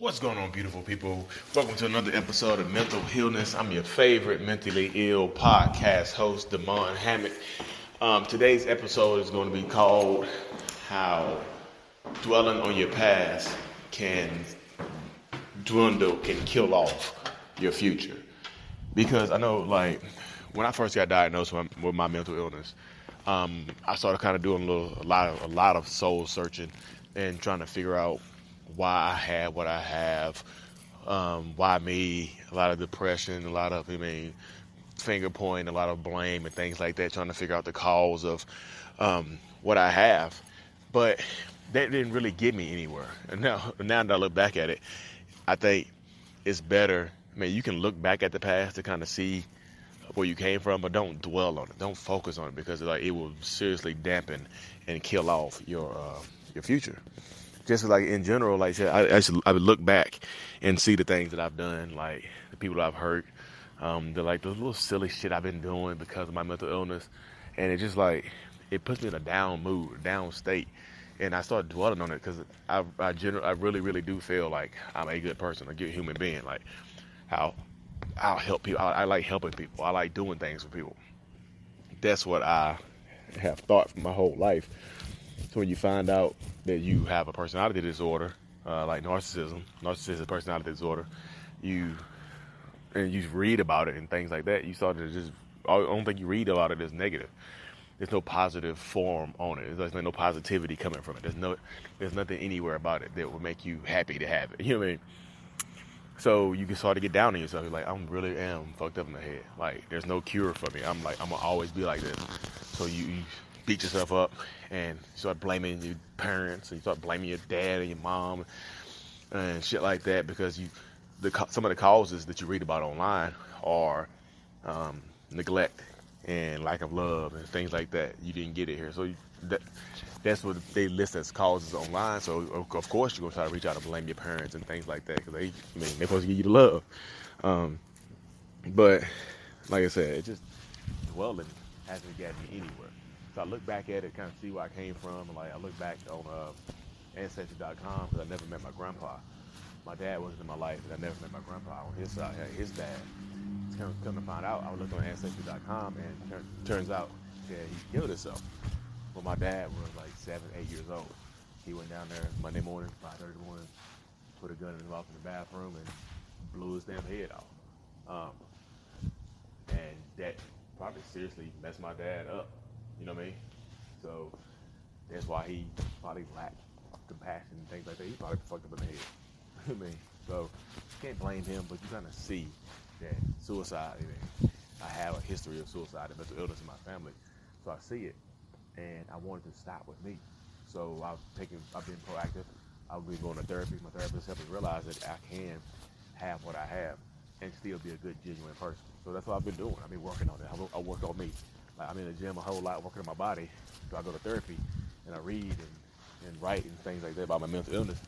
What's going on, beautiful people? Welcome to another episode of Mental Healness. I'm your favorite mentally ill podcast host, Damon Hammock. Um, today's episode is going to be called How Dwelling on Your Past Can Dwindle, Can Kill Off Your Future. Because I know, like, when I first got diagnosed with my, with my mental illness, um, I started kind of doing a, little, a lot of a lot of soul searching and trying to figure out why I have what I have, um, why me, a lot of depression, a lot of, I mean, finger pointing, a lot of blame and things like that, trying to figure out the cause of um, what I have. But that didn't really get me anywhere. And now, now that I look back at it, I think it's better. I mean, you can look back at the past to kind of see where you came from, but don't dwell on it. Don't focus on it because like it will seriously dampen and kill off your uh, your future just like in general, like I, I, should, I would look back and see the things that I've done, like the people I've hurt, um, the like the little silly shit I've been doing because of my mental illness, and it just like it puts me in a down mood, down state, and I start dwelling on it because I I, gener- I really really do feel like I'm a good person, a good human being, like how I'll help people. I, I like helping people. I like doing things for people. That's what I have thought for my whole life. So when you find out that you have a personality disorder, uh, like narcissism, narcissistic personality disorder, you and you read about it and things like that, you start to just I don't think you read about it is negative. There's no positive form on it. There's like no positivity coming from it. There's no, there's nothing anywhere about it that would make you happy to have it. You know what I mean? So you can start to get down on yourself. You're like, I'm really am fucked up in the head. Like, there's no cure for me. I'm like, I'm gonna always be like this. So you, you beat yourself up and you start blaming your parents and you start blaming your dad and your mom and shit like that because you the some of the causes that you read about online are um, neglect and lack of love and things like that. You didn't get it here, so you, that that's what they list as causes online. So of course you're gonna try to reach out and blame your parents and things like that because they, I mean, they're supposed to give you the love. Um, but like I said, it just dwelling hasn't gotten me anywhere. I look back at it, kind of see where I came from. Like I look back on uh, Ancestry.com because I never met my grandpa. My dad wasn't in my life, and I never met my grandpa on his side, his dad. Of come to find out, I looked on Ancestry.com, and tur- turns out that he killed himself. But my dad was like seven, eight years old. He went down there Monday morning, 5:30 in the morning, put a gun in him off in the bathroom, and blew his damn head off. Um, and that probably seriously messed my dad up. You know what I mean? So that's why he probably lacked compassion and things like that. He probably fucked up in the head. I mean, so can't blame him, but you kind of see that suicide. I, mean, I have a history of suicide and mental illness in my family, so I see it, and I wanted to stop with me. So I've taken, I've been proactive. I've been going to therapy. My therapist helped me realize that I can have what I have and still be a good, genuine person. So that's what I've been doing. I've been working on it. I worked on me. I'm in the gym a whole lot working on my body. So I go to therapy and I read and, and write and things like that about my mental illness.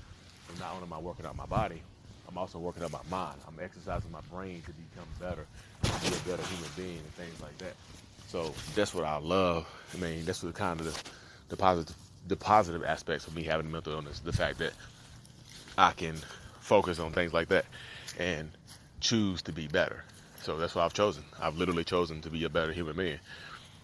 And not only am I working out my body, I'm also working out my mind. I'm exercising my brain to become better, to be a better human being and things like that. So that's what I love. I mean, that's what kind of the, the positive the positive aspects of me having mental illness. The fact that I can focus on things like that and choose to be better. So that's what I've chosen. I've literally chosen to be a better human being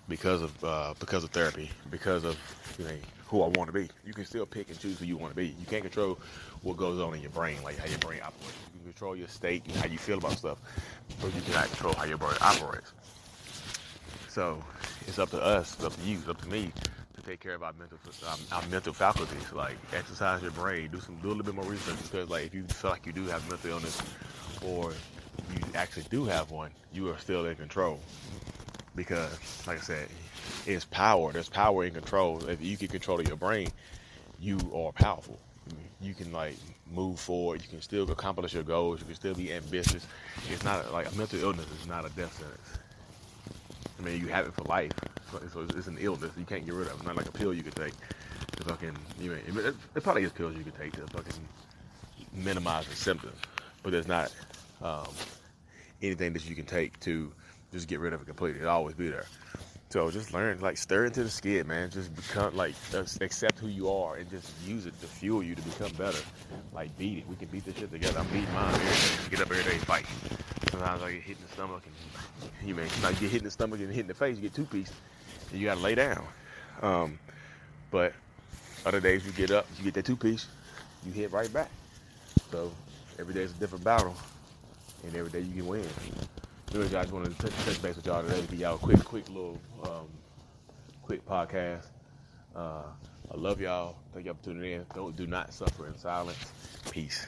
because of uh, because of therapy, because of you know, who I want to be. You can still pick and choose who you want to be. You can't control what goes on in your brain, like how your brain operates. You can control your state and how you feel about stuff, but you cannot control how your brain operates. So it's up to us, it's up to you, it's up to me to take care of our mental um, our mental faculties. Like exercise your brain, do some do a little bit more research because like if you feel like you do have mental illness or you actually do have one, you are still in control because, like I said, it's power. There's power in control. If you can control your brain, you are powerful. You can like move forward. You can still accomplish your goals. You can still be ambitious. It's not like a mental illness is not a death sentence. I mean, you have it for life, so it's an illness you can't get rid of. It's not like a pill you can take to fucking. You know, it, it probably is pills you can take to fucking minimize the symptoms, but there's not um, anything that you can take to just get rid of it completely. It'll always be there. So just learn, like stir into the skid, man. Just become like accept who you are and just use it to fuel you to become better. Like beat it. We can beat this shit together. I'm beating mine every day. Get up every day and fight. Sometimes I get hit in the stomach and you man, like you get hit in the stomach and hit in the face, you get two piece. And you gotta lay down. Um, but other days you get up, you get that two piece, you hit right back. So every day is a different battle, and every day you can win. Anyway, guys, wanted to touch, touch base with y'all today. To give y'all a quick, quick little, um, quick podcast. Uh, I love y'all. Thank y'all for tuning in. Don't do not suffer in silence. Peace.